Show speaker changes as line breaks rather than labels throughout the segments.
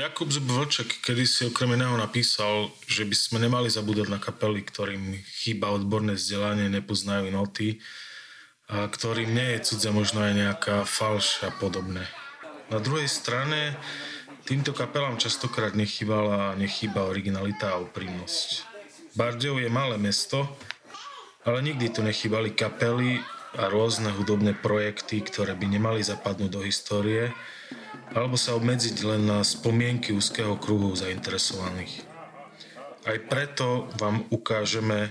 Jakub Vlček kedy si okrem iného napísal, že by sme nemali zabúdať na kapely, ktorým chýba odborné vzdelanie, nepoznajú noty a ktorým nie je cudze možno aj nejaká falš a podobné. Na druhej strane týmto kapelám častokrát nechýbala nechýba originalita a úprimnosť. Bardejov je malé mesto, ale nikdy tu nechýbali kapely a rôzne hudobné projekty, ktoré by nemali zapadnúť do histórie, alebo sa obmedziť len na spomienky úzkeho kruhu zainteresovaných. Aj preto vám ukážeme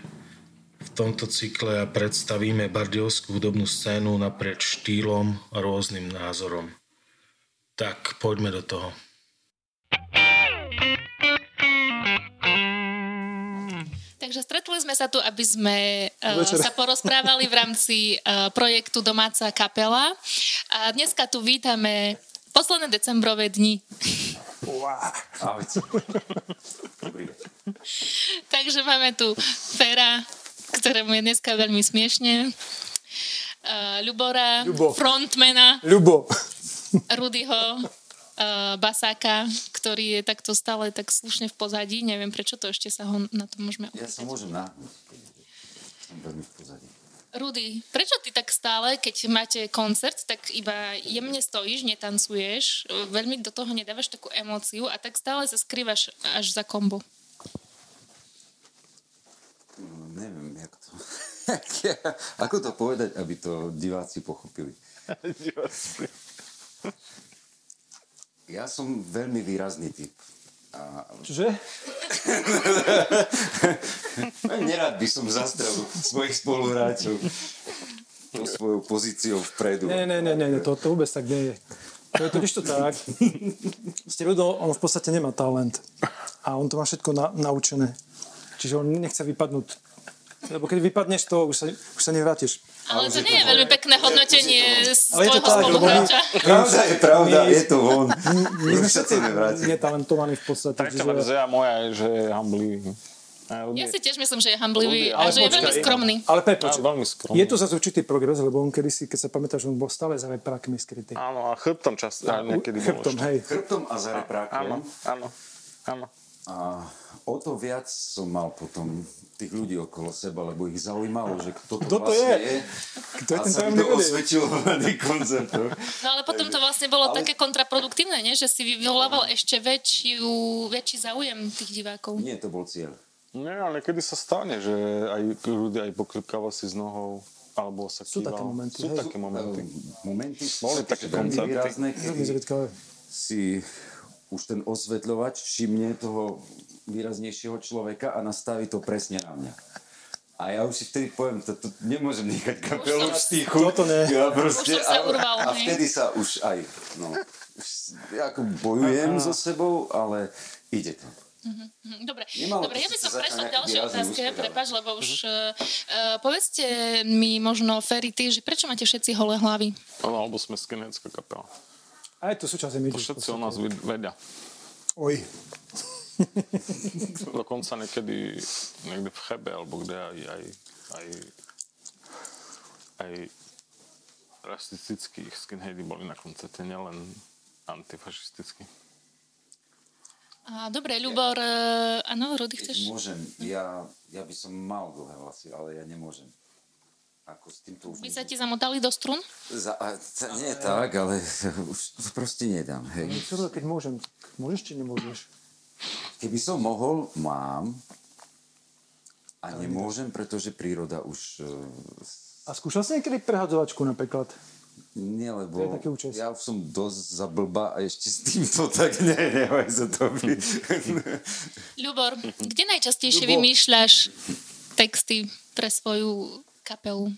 v tomto cykle a predstavíme bardiovskú hudobnú scénu naprieč štýlom a rôznym názorom. Tak, poďme do toho.
Takže stretli sme sa tu, aby sme uh, sa porozprávali v rámci uh, projektu Domáca kapela. A dneska tu vítame posledné decembrové dni. Wow. Takže máme tu Fera, ktorému je dneska veľmi smiešne. Uh, Ľubora, Ľubo. frontmana.
Ľubo.
Rudyho, uh, Basáka, ktorý je takto stále tak slušne v pozadí. Neviem, prečo to ešte sa ho na to môžeme
opýtať. Ja sa môžem na... Veľmi v pozadí.
Rudy, prečo ty tak stále, keď máte koncert, tak iba jemne stojíš, netancuješ, veľmi do toho nedávaš takú emóciu a tak stále sa skrývaš až za kombo?
No, neviem, jak to... Ako to povedať, aby to diváci pochopili? diváci. Ja som veľmi výrazný typ.
A... Čože?
Nerad by som zastrel svojich spoluhráčov tou svojou pozíciou vpredu.
Ne, ne, ne, ne, to, to vôbec tak nie je. To je totiž to tak. Ste vedel, on v podstate nemá talent. A on to má všetko na, naučené. Čiže on nechce vypadnúť. Lebo keď vypadneš to, už sa, už sa nevrátiš.
Ale to nie je veľmi pekné hodnotenie svojho spoluhráča.
Pravda je pravda, je to von.
My sme všetci netalentovaní v podstate.
Tak to verzia moja je, že je hamblivý.
Ja si tiež myslím, že je hamblivý a že je veľmi skromný.
Ale Pepo, veľmi skromný. je to zase určitý progres, lebo on kedysi, keď sa pamätáš, on bol stále za reprákmi skrytý.
Áno, a chrbtom čas, a niekedy
chrbtom, hej.
Chrbtom a za reprákom.
Áno, áno, áno.
A o to viac som mal potom tých ľudí okolo seba, lebo ich zaujímalo, že kto to, kto to vlastne je. je. Kto je ten sa to osvedčilo na koncertoch.
No ale potom to vlastne bolo ale... také kontraproduktívne, nie? že si vyvolával ešte väčšiu, väčší záujem tých divákov.
Nie, to bol cieľ.
Nie, ale kedy sa stane, že aj ľudia aj pokripkáva si z nohou alebo sa
Sú kýval. také momenty.
Sú hej. také momenty.
Momenty
boli také koncerty. Výrazné,
si už ten osvetľovač všimne toho výraznejšieho človeka a nastaví to presne na mňa. A ja už si vtedy poviem, to, to nemôžem nechať kapelu v stichu.
Toto ne.
Ja proste,
už sa urval,
a, a vtedy sa už aj, no, už, ako bojujem so sebou, ale ide to.
Mm-hmm. Dobre, Dobre ja by som prešla k ďalšej otázke, prepáč, lebo už uh, povedzte mi možno, Ferry, ty, že prečo máte všetci holé hlavy?
No, alebo sme skinheadská kapela.
Aj to súčasne my.
Všetci o nás vedia.
Oj.
Dokonca niekedy niekde v Chebe, alebo kde aj, aj, aj, aj rasistickí skinheady boli na koncerte, nielen antifašistickí.
Dobre, Ľubor, ja, áno, Rudy, chceš?
Môžem, ja, ja by som mal dlhé vlasy, ale ja nemôžem. Ako s týmto už...
By sa ti zamotali do strun?
Za, a, za, nie tak, ale už to proste nedám, hej.
No, keď môžem, môžeš či nemôžeš?
Keby som mohol, mám. A nemôžem, pretože príroda už...
E, a skúšal si niekedy prehadzovačku napríklad?
Nie, lebo ja som dosť za blba a ešte s týmto tak ne, nevaj sa to by.
Ľubor, kde najčastejšie Ľubo. vymýšľaš texty pre svoju kapelu?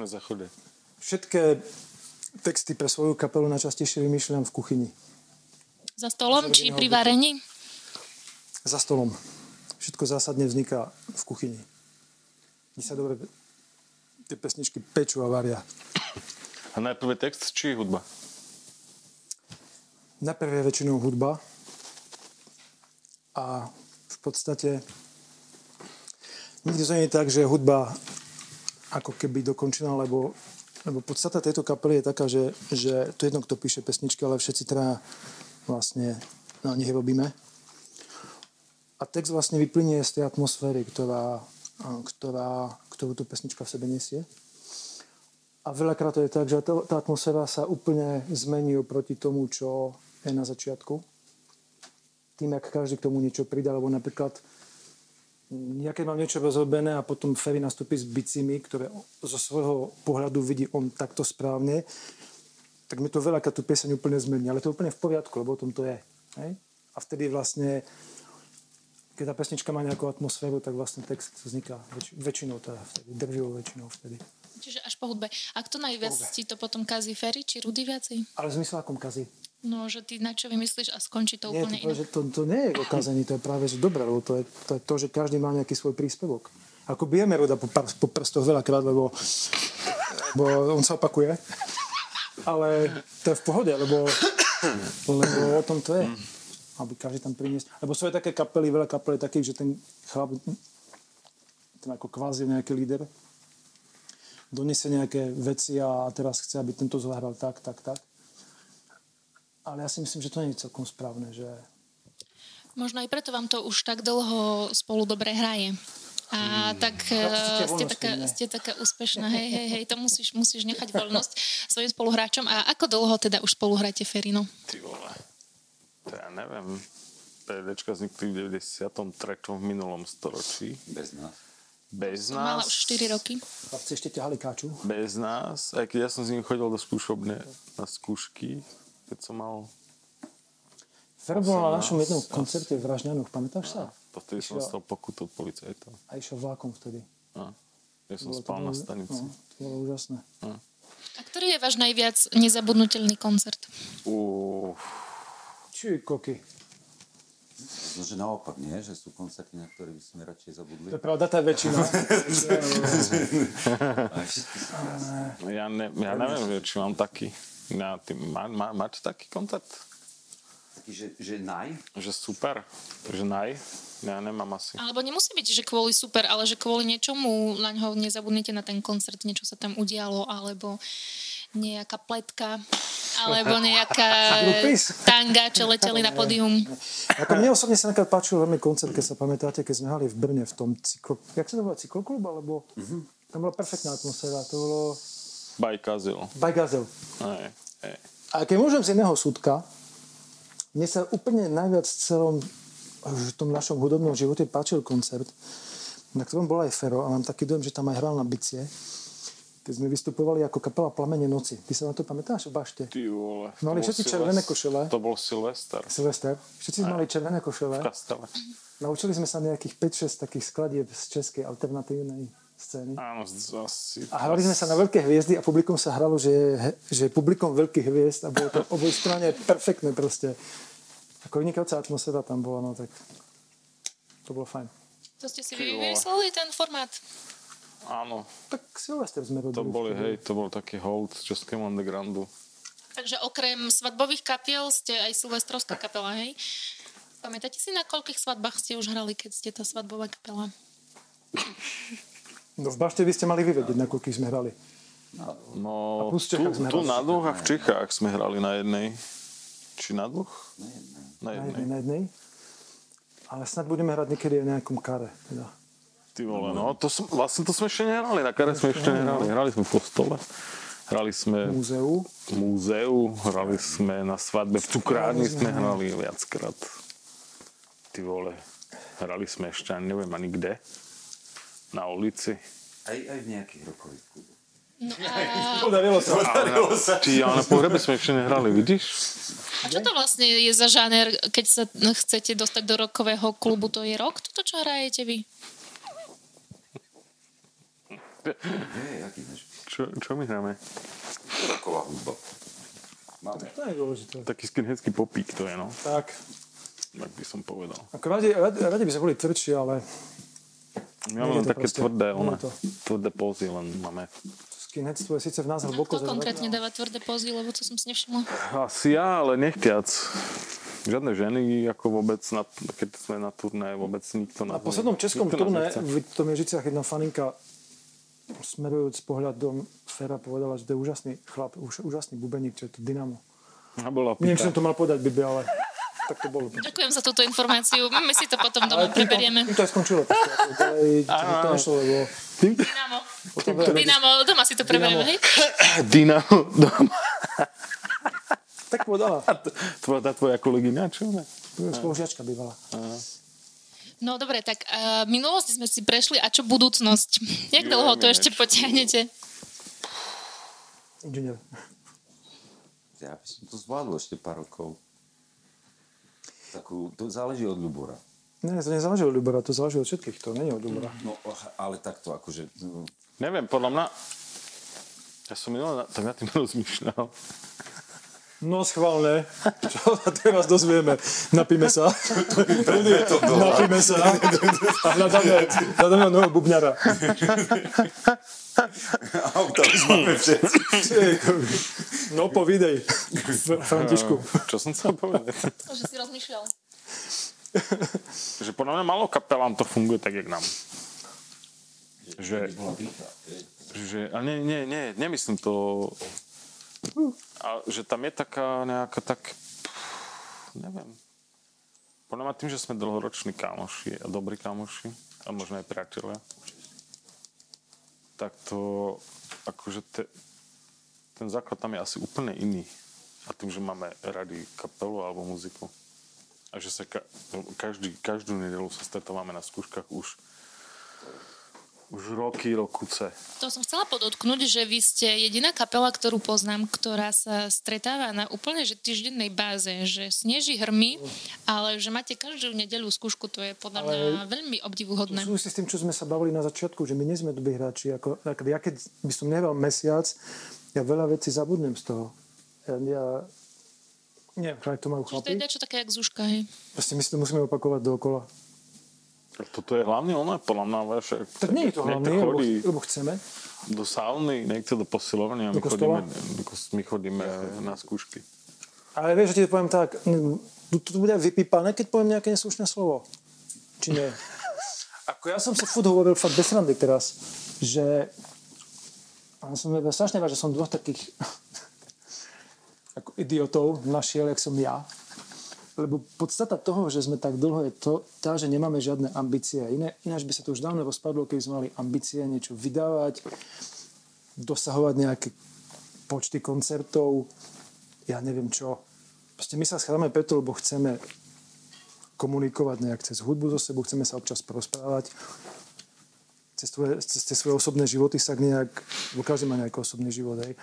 Na záchode.
Všetké texty pre svoju kapelu najčastejšie vymýšľam v kuchyni.
Za stolom či pri varení?
za stolom. Všetko zásadne vzniká v kuchyni. Kde sa dobre tie pesničky pečú a varia.
A najprv je text či hudba?
Najprv je väčšinou hudba a v podstate nikdy to nie je tak, že hudba ako keby dokončená, lebo, lebo podstata tejto kapely je taká, že, že to jedno, kto píše pesničky, ale všetci teda vlastne na nich robíme. A text vlastne vyplynie z tej atmosféry, ktorá, ktorá, ktorú tu pesnička v sebe nesie. A veľakrát to je tak, že tá, atmosféra sa úplne zmení oproti tomu, čo je na začiatku. Tým, ak každý k tomu niečo pridá, lebo napríklad ja keď mám niečo rozrobené a potom Ferry nastúpi s bicimi, ktoré zo svojho pohľadu vidí on takto správne, tak mi to veľakrát tú pieseň úplne zmení. Ale to je úplne v poriadku, lebo o tom to je. Hej? A vtedy vlastne, keď tá pesnička má nejakú atmosféru, tak vlastne text vzniká väč- väčšinou teda vtedy, drvivou väčšinou vtedy.
Čiže až po hudbe. A kto najviac ti to potom kazí? Ferry či Rudy viacej?
Ale zmyslákom kazí.
No, že ty na čo vymyslíš a skončí to
Nie,
úplne
to,
inak.
že to, to nie je o kazení, to je práve že dobré, lebo to je, to je to, že každý má nejaký svoj príspevok. Ako bijeme Ruda po, par- po prstoch veľakrát, lebo, lebo on sa opakuje. Ale to je v pohode, lebo, lebo o tom to je. Aby každý tam priniesť. Lebo sú aj také kapely, veľa kapel je takých, že ten chlap, ten ako kvázi nejaký líder, donesie nejaké veci a teraz chce, aby tento zahral tak, tak, tak. Ale ja si myslím, že to nie je celkom správne, že
Možno aj preto vám to už tak dlho spolu dobre hraje. A tak
cítite
uh, ste,
voľnosť
taká, ste taká úspešná. Hej, hej, hej, to musíš, musíš nechať voľnosť svojim spoluhráčom. A ako dlho teda už spolu hráte Ferino?
Ty vole. To ja neviem. PDčka vznikli v 93. v minulom storočí.
Bez nás.
Bez
Mala
nás.
už 4 roky.
chlapci ešte ťahali káču.
Bez nás. Aj keď ja som s ním chodil do skúšobne na skúšky, keď som mal...
Fero bol na našom
18,
jednom koncerte v Ražňanoch, pamätáš sa?
To vtedy som dostal pokutu od policajtov.
A išiel vlákom vtedy.
A. Ja som
Bolo
spal
bolo-
na stanici.
No, to bolo úžasné.
A ktorý je váš najviac nezabudnutelný koncert?
Uff.
Či koky.
Možno, že naopak nie, že sú koncerty, na ktoré by sme radšej zabudli.
To je pravda, tá je väčšina.
No Ja, ne, ja neviem, že či mám taký. Ja, ty, má, má, máte taký koncert?
taký, že, že naj.
Že super? Že naj? Ja nemám asi.
Alebo nemusí byť, že kvôli super, ale že kvôli niečomu na ňo nezabudnete na ten koncert, niečo sa tam udialo, alebo nejaká pletka, alebo nejaká tanga, čo leteli na pódium.
Ako mne osobne sa napríklad páčil veľmi koncert, keď sa pamätáte, keď sme hrali v Brne v tom cyklo... Jak sa to volá? Cykloklub? Alebo... Tam bola perfektná atmosféra. To bolo...
Aj, aj.
A keď môžem z jedného súdka, mne sa úplne najviac v celom v tom našom hudobnom živote páčil koncert, na ktorom bol aj Fero a mám taký dojem, že tam aj hral na bicie. Keď sme vystupovali ako kapela Plamene noci. Ty sa na to pamätáš v bašte?
Ty vole.
Mali všetci
Silvest-
červené košele.
To bol Silvester
Silvester. Všetci sme mali červené košele.
v kastele.
Naučili sme sa nejakých 5-6 takých skladieb z českej alternatívnej scény.
Áno, asi.
A hrali sme sa na veľké hviezdy a publikum sa hralo, že, že publikum veľkých hviezd a bolo to oboj strane perfektné proste. Ako vynikajúca atmosféra tam bola, no tak to bolo fajn.
To ste si vymysleli, ten formát?
Áno,
Tak Silvester sme robili.
to boli,
vtedy.
hej, to bol taký hold českému undergroundu.
Takže okrem svadbových kapiel ste aj silvestrovská kapela, hej? Pamätáte si, na koľkých svadbách ste už hrali, keď ste tá svadbová kapela?
No v Bašte by ste mali vyvedieť, na koľkých sme hrali.
No,
A plus v
tu,
sme
tu na dvoch a v Čechách sme hrali na jednej. Či na dvoch? Na
Na
jednej.
jednej, na jednej. Ale snad budeme hrať niekedy aj v nejakom kare. Teda.
Ty vole, no, to som, vlastne to sme ešte nehrali, na kare sme ešte nehrali. Hrali sme v kostole, hrali sme
V múzeu.
múzeu, hrali sme na svadbe, v cukrárni sme hrali viackrát. Ty vole, hrali sme ešte, ani neviem ani kde, na ulici.
Aj, aj v nejakých rokových kluboch.
No a,
Podarilo sa.
Ty, ale na pohrebe sme ešte nehrali, vidíš?
a čo to vlastne je za žáner, keď sa chcete dostať do rokového klubu, to je rok, toto čo hrajete vy?
Je, jaký než
Čo, čo my hráme?
roková hudba. Máme.
To je dôležité.
Taký skinheadský popík to je, no.
Tak.
Tak by som povedal.
Ako radi, radi, radi by sme boli tvrdší, ale
My máme
Nie je
len také
proste-
tvrdé,
nie to.
tvrdé pózy len máme.
skinheadstvo je síce v nás hlboko
Kto konkrétne dáva tvrdé pózy, lebo to som si nevšimla.
Asi ja, ale nechtiac. Žiadne ženy, ako vôbec, na, keď sme na turné, vôbec nikto
Na
nás
poslednom
ne-
českom turné v Tomiežiciach jedna faninka smerujúc pohľadom Fera povedala, že to je úžasný chlap, už, úžasný bubeník, čo je to Dynamo.
A bola
Neviem,
pýta.
som to mal povedať, Bibi, ale tak to bolo.
Ďakujem za túto informáciu. My si to potom doma preberieme.
Tým to aj skončilo. To nešlo, lebo
Dynamo. Dynamo, doma si to preberieme, hej?
Dynamo doma.
Tak povedala.
To bola tá tvoja kolegyňa, čo?
Spolužiačka bývala.
No dobre, tak uh, minulosti sme si prešli a čo budúcnosť? Jak dlho to ešte potiahnete?
Inžinier.
Ja by som to zvládol ešte pár rokov. Takú, to záleží od Ľubora.
Ne, to nezáleží od Ľubora, to záleží od všetkých, to je od Ľubora.
No, ale takto, akože... no,
Neviem, podľa mňa... Ja som minulé na- tak nad tým rozmýšľal.
No schválne, čo sa teraz dozvieme. Napíme sa. Napíme sa. A hľadáme, hľadáme nového bubňara.
Auta už máme všetci.
No povídej, Františku.
Čo som chcel povedať?
Že si rozmýšľal.
že podľa mňa malo kapelám to funguje tak, jak nám. Že, že a nie, nie, nie, nemyslím to, a, že tam je taká nejaká tak, neviem, podľa mňa tým, že sme dlhoroční kamoši a dobrí kamoši a možno aj priatelia, tak to, akože te, ten základ tam je asi úplne iný. A tým, že máme radi kapelu alebo muziku. A že sa ka- každý, každú nedelu sa stretávame na skúškach už už roky, rokuce.
To som chcela podotknúť, že vy ste jediná kapela, ktorú poznám, ktorá sa stretáva na úplne že týždennej báze, že sneží hrmy, ale že máte každú nedeľu skúšku, to je podľa mňa
Ale-
veľmi obdivuhodné.
Súvisí s tým, čo sme sa bavili na začiatku, že my nie sme dobrí hráči. Ako, ako, ja keď by som nehral mesiac, ja veľa vecí zabudnem z toho. Ja, ja neviem, to majú
Čiže to je
chlapi.
niečo také, jak Zuška, hej.
Proste my si to musíme opakovať dookola.
Toto je hlavne ono, podľa mňa, vieš, ak-
Tak nie je to lebo,
chodí
lebo chceme.
do sauny, niekto do posilovania,
Do
my
kostola?
chodíme, my chodíme na skúšky.
Ale vieš, že ti to poviem tak, tu, tu bude vypípané, keď poviem nejaké neslušné slovo. Či nie? Ako ja som si furt hovoril fakt bez randy teraz, že a som strašne rád, že som dvoch takých ako idiotov našiel, jak som ja. Lebo podstata toho, že sme tak dlho je to, tá, že nemáme žiadne ambície. Iné, ináč by sa to už dávno rozpadlo, keby sme mali ambície niečo vydávať, dosahovať nejaké počty koncertov, ja neviem čo. Proste my sa schádzame preto, lebo chceme komunikovať nejak cez hudbu so sebou, chceme sa občas porozprávať. Cez, tvoje, cez tie svoje osobné životy sa nejak, lebo každý má nejaký osobný život, hej.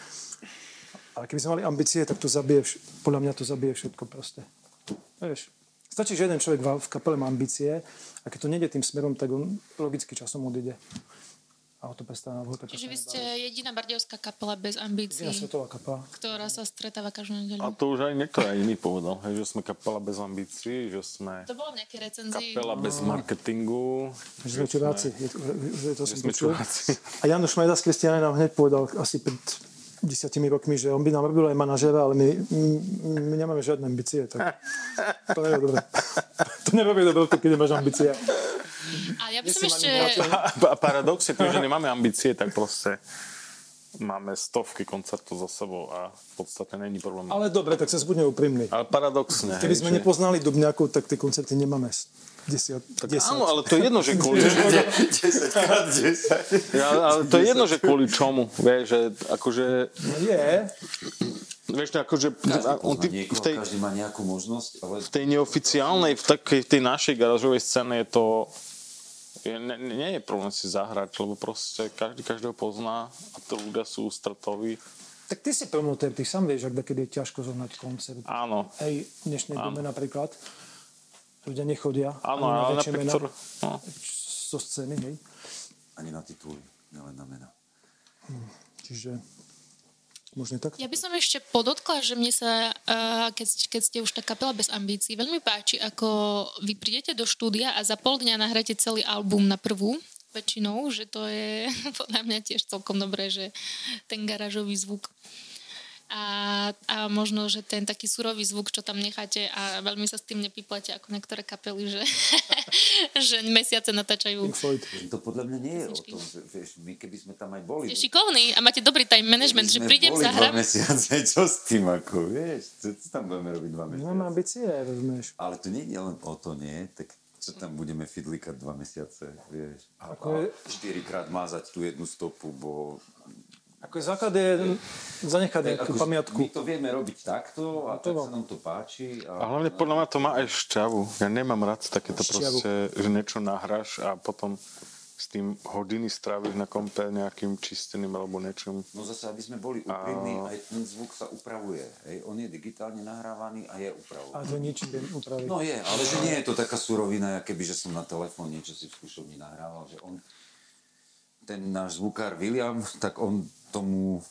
Ale keby sme mali ambície, tak to zabije, podľa mňa to zabije všetko proste. Vieš, stačí, že jeden človek v v kapele má ambície a keď to nejde tým smerom, tak on logicky časom odíde. A o to prestáva na
Čiže vy ste jediná bardiovská kapela bez ambícií,
Jediná svetová kapela.
ktorá sa stretáva každú
A
nedeľu.
to už aj niekto aj iný povedal, hej, že sme kapela bez ambícií, že sme
To bolo v nejakej recenzii.
kapela bez marketingu.
Že sme čuráci. Je to, že to
že sme čuráci.
A Janoš Majda z Kristiane nám hneď povedal asi pred desiatimi rokmi, že on by nám robil aj manažera, ale my, my, nemáme žiadne ambície. Tak to je dobré. To nerobí dobre, to, keď nemáš ambície.
A ja by som ešte...
A paradox je tým, že nemáme ambície, tak proste máme stovky koncertov za sebou a v podstate není problém. Ale,
dobre, tak sa buďme úprimní.
ale paradoxne.
Keby
hej,
sme
že...
nepoznali Dubňákov, tak tie koncerty nemáme. S- Desiat, desať.
Áno, ale to je jedno, že kvôli...
10 krát 10.
ja, ale to je jedno, že kvôli čomu. Vieš, že akože...
No je.
Vieš, akože... On, ty, v,
Niekoho,
tej,
každý má nejakú možnosť, ale
v tej neoficiálnej, v takej v tej našej garážovej scéne je to... Je, ne, nie je problém si zahrať, lebo proste každý každého pozná a to ľudia sú stratoví.
Tak ty si promotér, ty sám vieš, ak kedy je ťažko zohnať koncert.
Áno,
Hej, v dnešnej dobe napríklad. Ľudia nechodia
áno,
na
ale
väčšie mená
napríklad... No.
zo scény, hej.
ani na tituly, nielen na mena.
Čiže možno tak.
Ja by som ešte podotkla, že mne sa, uh, keď, keď ste už tá kapela bez ambícií, veľmi páči, ako vy prídete do štúdia a za pol dňa nahráte celý album na prvú väčšinou, že to je podľa mňa tiež celkom dobré, že ten garážový zvuk. A, a možno, že ten taký surový zvuk, čo tam necháte a veľmi sa s tým nepíplete ako niektoré kapely, že, že mesiace natáčajú.
To podľa mňa nie je o tom, vieš, my keby sme tam aj boli.
Ste šikovní a máte dobrý time management, že prídem, zahrám.
Dva mesiace, čo s tým ako, vieš, čo, čo tam budeme robiť dva mesiace?
Mám ambície, rozumieš.
Ale to nie je len o to, nie, tak čo tam budeme fidlikať dva mesiace, vieš. A, a štyrikrát mázať tú jednu stopu, bo
základ je zanechať nejakú pamiatku.
My to vieme robiť takto a tak sa nám to páči.
A, a hlavne podľa mňa to má aj šťavu. Ja nemám rád takéto šťavu. proste, že niečo nahráš a potom s tým hodiny stráviš na kompe nejakým čisteným alebo niečím.
No zase, aby sme boli úprimní, a... aj ten zvuk sa upravuje. Hej? On je digitálne nahrávaný a je upravovaný.
A to nič upraviť.
No je, ale že nie je to taká surovina, keby že som na telefón niečo si v skúšovni nahrával, že on ten náš zvukár William, tak on tomu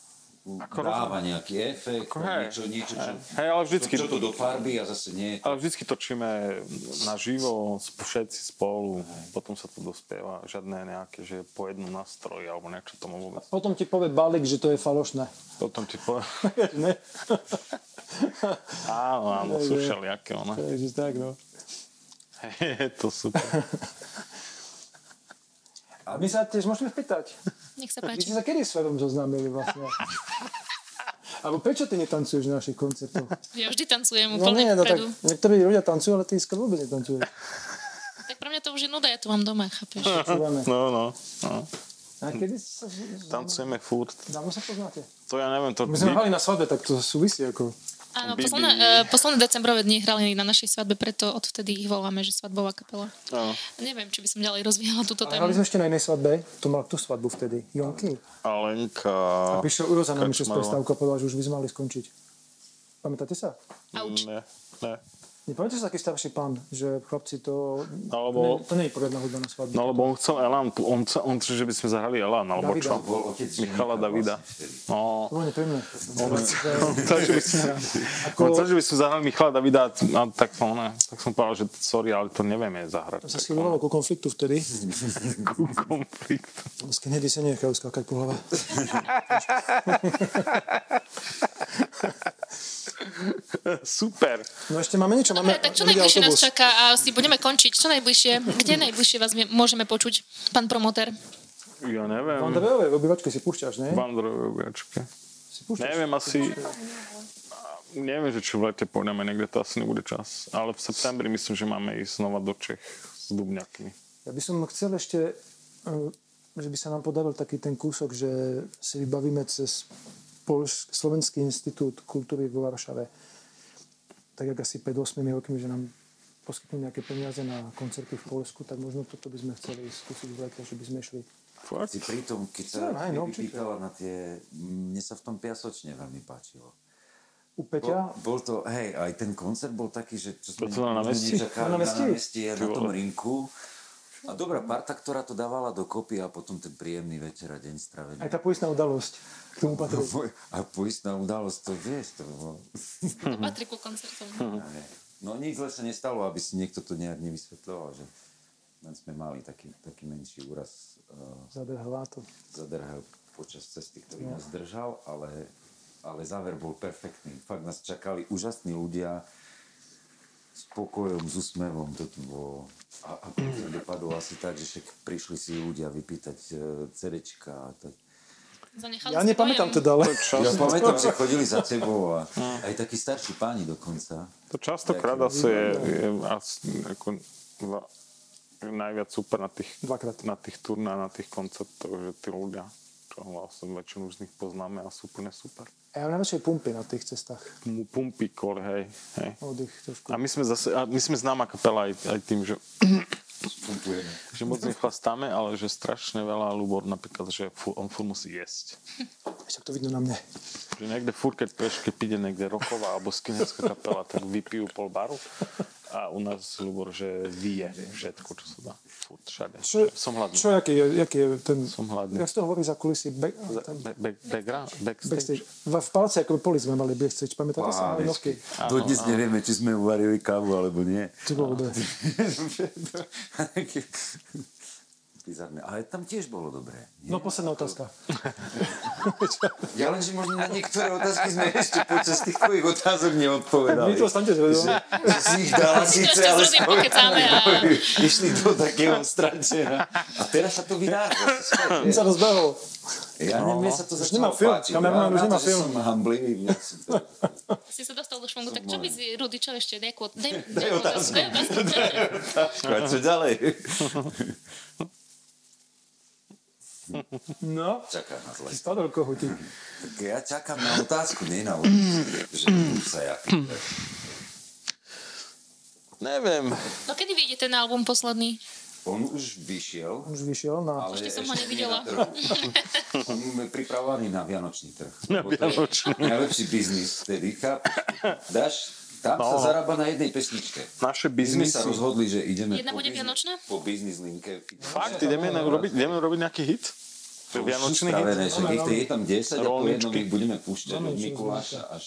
ako dáva nejaký efekt, ako hej, niečo, niečo čo,
hej, ale vždycky,
čo, čo to do farby a zase nie.
Ale vždycky točíme naživo, všetci spolu, hej. potom sa to dospieva, žiadne nejaké, že po jednu nástroj alebo niečo tomu vôbec.
Potom ti povie balík, že to je falošné.
Potom ti povie... áno, áno, sú všelijaké, ono.
Takže tak, no.
je to super.
A my sa tiež môžeme spýtať.
Nech sa páči.
Vy ste sa kedy s Fedom zoznámili vlastne? Alebo prečo ty netancuješ na našich koncertoch?
Ja vždy tancujem no úplne
no nie, no tak niektorí ľudia tancujú, ale ty skoro vôbec netancuješ.
Tak pre mňa to už je nuda, ja to mám doma, chápeš?
No, no, no.
A kedy sa...
Tancujeme furt.
Dávno sa poznáte?
To ja neviem. To...
My sme hrali na svadbe, tak to súvisí ako...
Áno, posledné, uh, posledné decembrové dni hrali na našej svadbe, preto odvtedy ich voláme, že svadbová kapela. Áno. Neviem, či by som ďalej rozvíjala túto tému.
Hrali sme ešte na inej svadbe, to mal tú svadbu vtedy, Jonky.
Alenka.
A prišiel Ujo za nami, čo z prestávku a povedal, že už by sme mali skončiť. Pamätáte sa?
Auč.
Ne, ne.
Nepamätáš sa taký starší pán, že chlapci to... Alebo, ne, to nie je poriadna hudba na svadbu.
No lebo on chcel Elan, on, chcel, on chcel, že by sme zahrali Elan, alebo
Davida.
čo? Michala Davida. No.
To bolo nepríjemné.
On, on, chcel, že by sme, Ako... on chcel, že by sme zahrali Michala Davida, a tak, no, ne, tak som povedal, že sorry, ale to nevieme zahrať.
To sa schýlovalo ku konfliktu vtedy.
ku konfliktu.
Skinheady sa nenechajú skákať po hlave.
Super.
No ešte máme niečo.
Dobre,
máme
tak čo najbližšie nás čaká a si budeme končiť. Čo najbližšie? Kde najbližšie vás môžeme počuť, pán promotér?
Ja neviem.
V Andrejovej obyvačke si púšťaš, ne?
V Andrejovej obyvačke.
Si púšťaš?
Neviem, asi... Neviem, že či v lete pôjdeme, niekde to asi nebude čas. Ale v septembri myslím, že máme ísť znova do Čech s Dubňakmi.
Ja by som chcel ešte, eh, že by sa nám podaril taký ten kúsok, že si vybavíme cez Polsk, Slovenský institút kultúry vo Varšave. Tak jak asi 5-8 rokmi, že nám poskytnú nejaké peniaze na koncerty v Polsku, tak možno toto by sme chceli skúsiť v lete, že by sme šli.
Fakt? Si pri tom, keď sa no, no, vypýtala na tie... Mne sa v tom piasočne veľmi páčilo.
U Peťa?
Bol, bol to, hej, aj ten koncert bol taký, že čo sme
to na námestí?
nečakali na námestí a na tom rinku. A dobrá parta, ktorá to dávala dokopy a potom ten príjemný večer a deň stravený.
Aj tá poistná udalosť k tomu patrí.
A poistná udalosť, to vieš, to bolo...
To patrí ku koncertom.
No nič zle sa nestalo, aby si niekto to nejak nevysvetľoval, že len sme mali taký, taký menší úraz. Uh,
zadrhal to.
Zadrhal počas cesty, ktorý no. nás držal, ale, ale záver bol perfektný. Fakt nás čakali úžasní ľudia, s pokojom, s úsmevom. To bolo... A, a potom dopadlo asi tak, že však prišli si ľudia vypýtať uh, CDčka a tak.
Zanechali
ja nepamätám teda, ale...
Ja pamätám, že chodili za tebou a aj takí starší páni dokonca.
To častokrát asi je, je asi ako, najviac super na tých,
Dvakrát.
na tých turnách, na tých koncertoch, že tí ľudia, čo vlastne väčšinu z nich poznáme a sú úplne super.
A ja mám najväčšie pumpy na tých cestách.
Pumpy kol, hej. hej.
Oddych trošku.
A my sme zase, a my sme známa kapela aj, aj tým, že
Pumpujeme.
že moc nechlastáme, ale že strašne veľa Lubor napríklad, že fu, on furt musí jesť.
Ešte to vidno na mne.
Že niekde furt, keď peš, keď príde niekde roková alebo skinecká kapela, tak vypijú pol baru. A u nás Lubor, že vyje všetko, čo sa dá. Furt, všade.
Čo,
Som hladný.
Čo, aký je, aký je ten...
Som hladný.
Jak to hovorí za kulisy? Back,
Be, be, background,
backstage.
backstage.
V, v palce, ako poli sme mali backstage. Pamätáte sa? Novky.
Dodnes nevieme, či sme uvarili kávu, alebo nie.
Čo bolo,
bizarné. Ale tam tiež bolo dobré.
Nie? No, posledná otázka.
ja len, že možno na niektoré otázky sme ešte počas tých tvojich otázok neodpovedali.
My to zvedom.
Že, že si ich dala síce, ale skôr,
a...
išli do takého strančera. A teraz sa to vydá.
On sa rozbehol.
Ja no, neviem, sa to začalo
nemá film.
páčiť.
Kameraman už nemá
to,
film.
Som hamblivý.
Si sa dostal do švungu, tak čo by si, Rudy, čo ešte? Daj, daj,
daj, daj otázku. Daj otázku. A čo ďalej?
No,
Čaká na zle.
Spadol kohutík.
Tak ja čakám na otázku, nie na otázku. že sa ja
Neviem.
No kedy vyjde ten album posledný?
On už vyšiel.
Už vyšiel na...
Ale
ešte som ho nevidela.
On je pripravovaný na Vianočný trh.
Na Vianočný.
Najlepší biznis vtedy? Dáš, tam
No.
sa zarába na jednej pesničke.
Naše
My sme
biznisy.
sa rozhodli, že ideme
Jedna
po,
bude vianočná?
po biznis linke.
Fakt, ideme na- robiť, ideme robiť nejaký hit? Vianočný hit?
že ich je tam 10 a po jednom
Rolničky.
ich budeme púšťať od Mikuláša až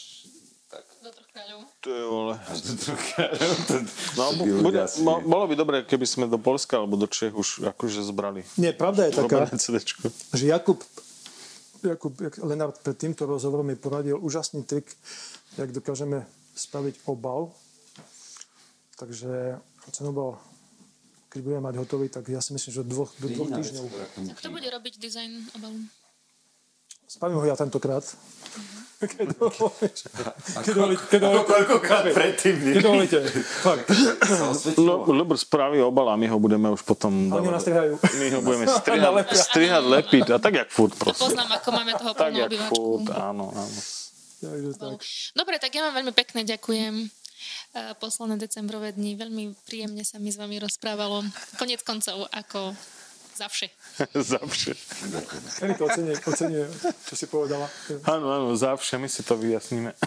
tak.
Do troch kráľov.
To je vole.
Až do.
No, bu- bude, mo- bolo by dobré, keby sme do Polska alebo do Čech už akože zbrali.
Nie, pravda je taká, že Jakub, Jakub jak Lenard pred týmto rozhovorom mi poradil úžasný trik, jak dokážeme spraviť obal. Takže ten obal, keď budeme mať hotový, tak ja si myslím, že dvoch, do dvoch týždňov.
tomu
Kto bude robiť dizajn obalu?
Spravím ho ja tentokrát. Keď dovolíte. Keď dovolíte. Keď
ako
dovolíte.
koľkokrát predtým, nie?
Keď dovolíte. Fakt.
No, Lebo spraví obal a my ho budeme už potom...
A oni nás strihajú.
My ho budeme strihať, strihať lepiť a tak jak furt proste.
Poznám, ako máme toho
Tak
plnú
jak
obývačku.
furt, áno, áno.
Takže tak.
Dobre, tak ja vám veľmi pekne ďakujem. Eh, Posledné decembrové dni, veľmi príjemne sa mi s vami rozprávalo. Konec koncov, ako zavše.
Zavše.
Erika ocenie, ocenie, čo si povedala.
Áno, áno, zavše, my si to vyjasníme.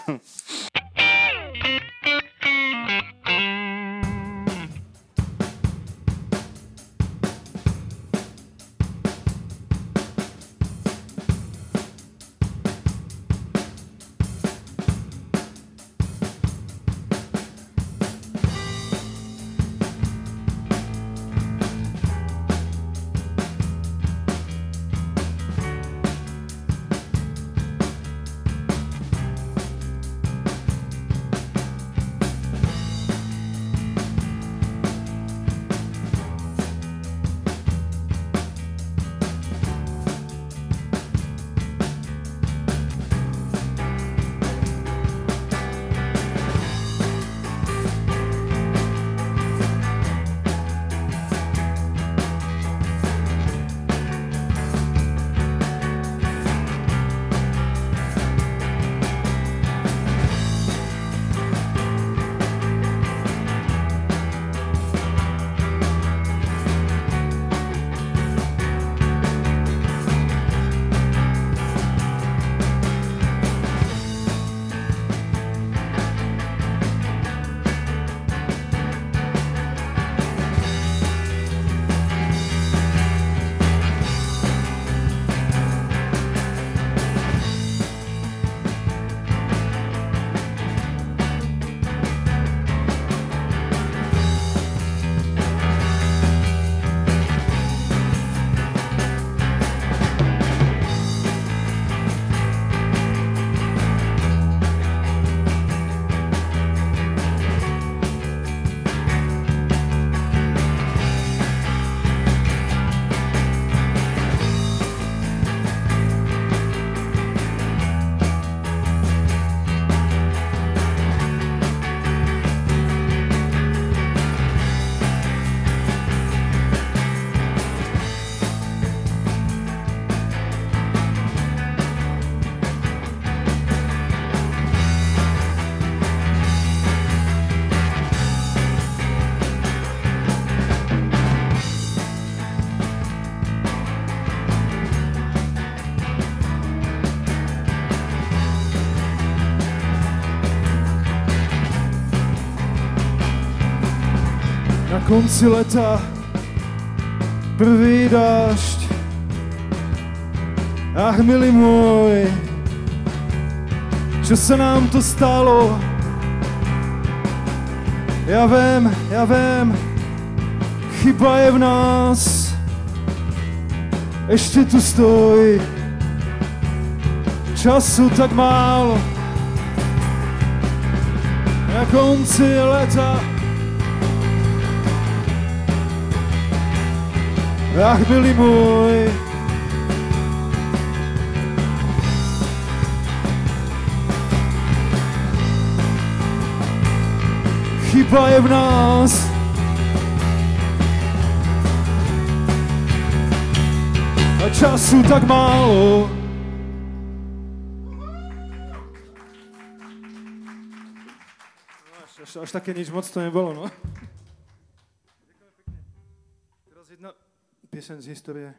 konci leta prvý dážď. Ach, milý môj, čo sa nám to stalo? Ja viem, ja viem, chyba je v nás.
ešte tu stojí. Času tak málo, na konci leta. Ach, byli môj, chyba je v nás. A času tak málo. Až, až také nič moc to nebolo, no. Piesen z histórie.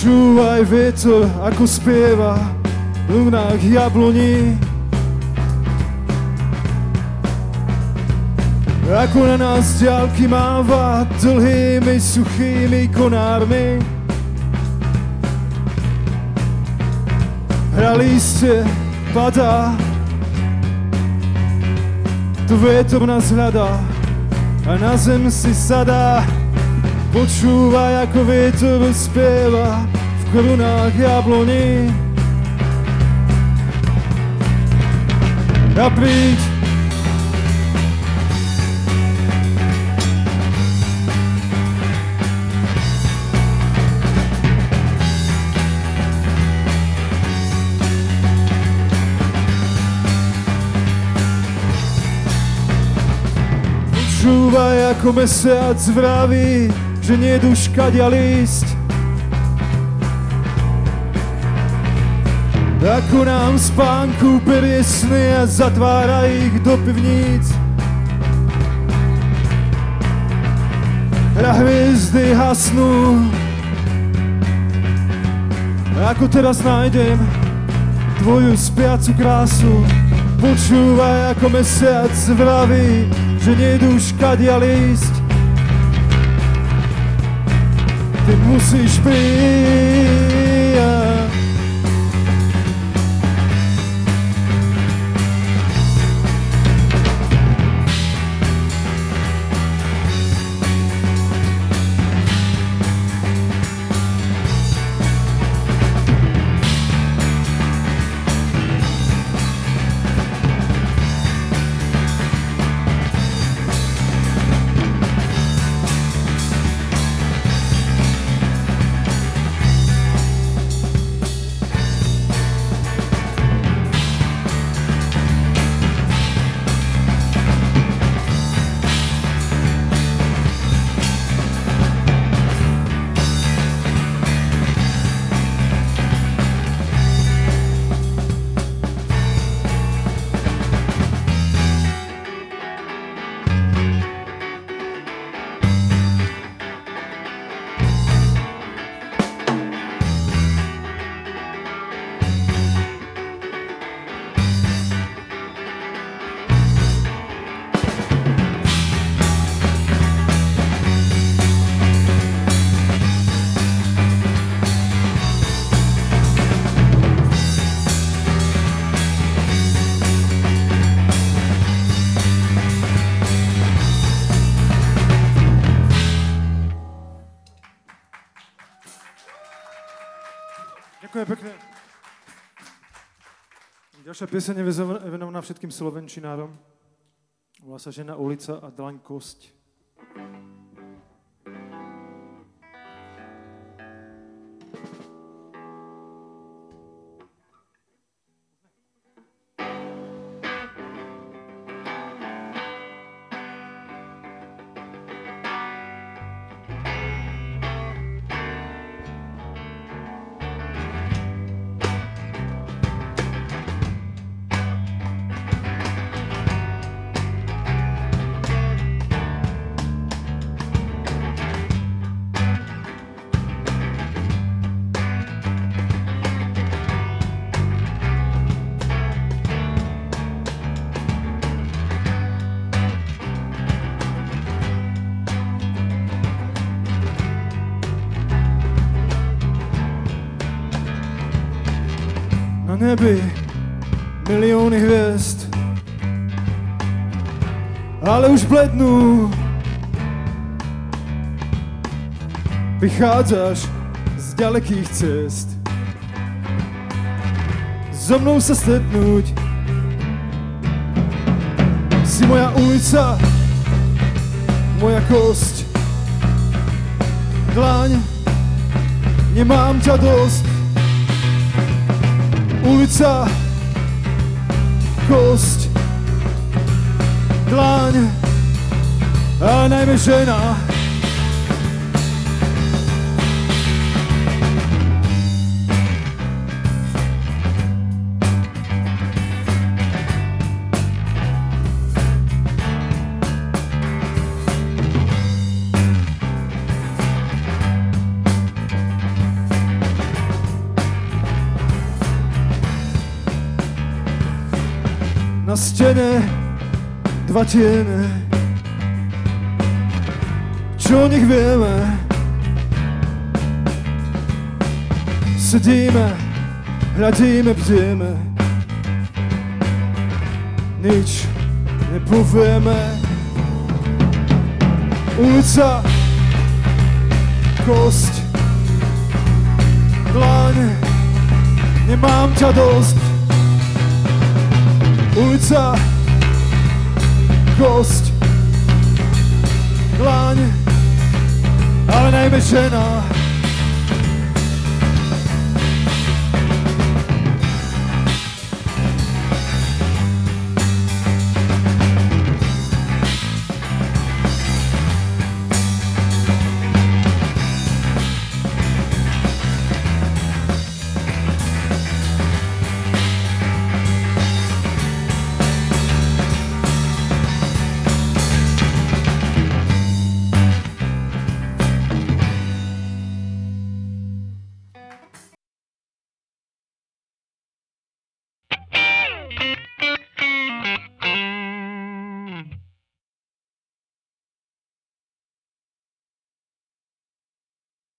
Počúvaj vietor, ako spieva v lunách jabloní. Ako na nás ďalky máva dlhými, suchými konármi. Hrali ste, padá, tu vietor nás hľadá a na zem si sadá. Počúvaj, ako vietor spieva v korunách jabloní. A príď, Počúvaj, ako mesiac vraví, že nie už kadia lísť. Ako nám spánku berie sny a zatvára ich do pivníc. A hviezdy hasnú. Ako teraz nájdem tvoju spiacu krásu. Počúvaj, ako mesiac vraví, že nejdu už kadia lísť. Ty musíš príjať. Ďalšia pieseň je venovaná všetkým slovenčinárom. Volá sa Žena ulica a Dlaň kosť. Nebi milióny hviezd, ale už blednú. Vychádzaš z ďalekých cest, so mnou sa stretnúť. Si moja ulica, moja kosť, dlaň, nemám ťa dosť. Ulica, kosť, dlaň a najmä žena. Stene dva tiene. Čo nech vieme? Sedíme, hľadíme, bdieme Nič nepovieme. Ulica Kosť Dlaň. Nemám ťa dosť Ulica, kosť, dlaň, ale najmä žena.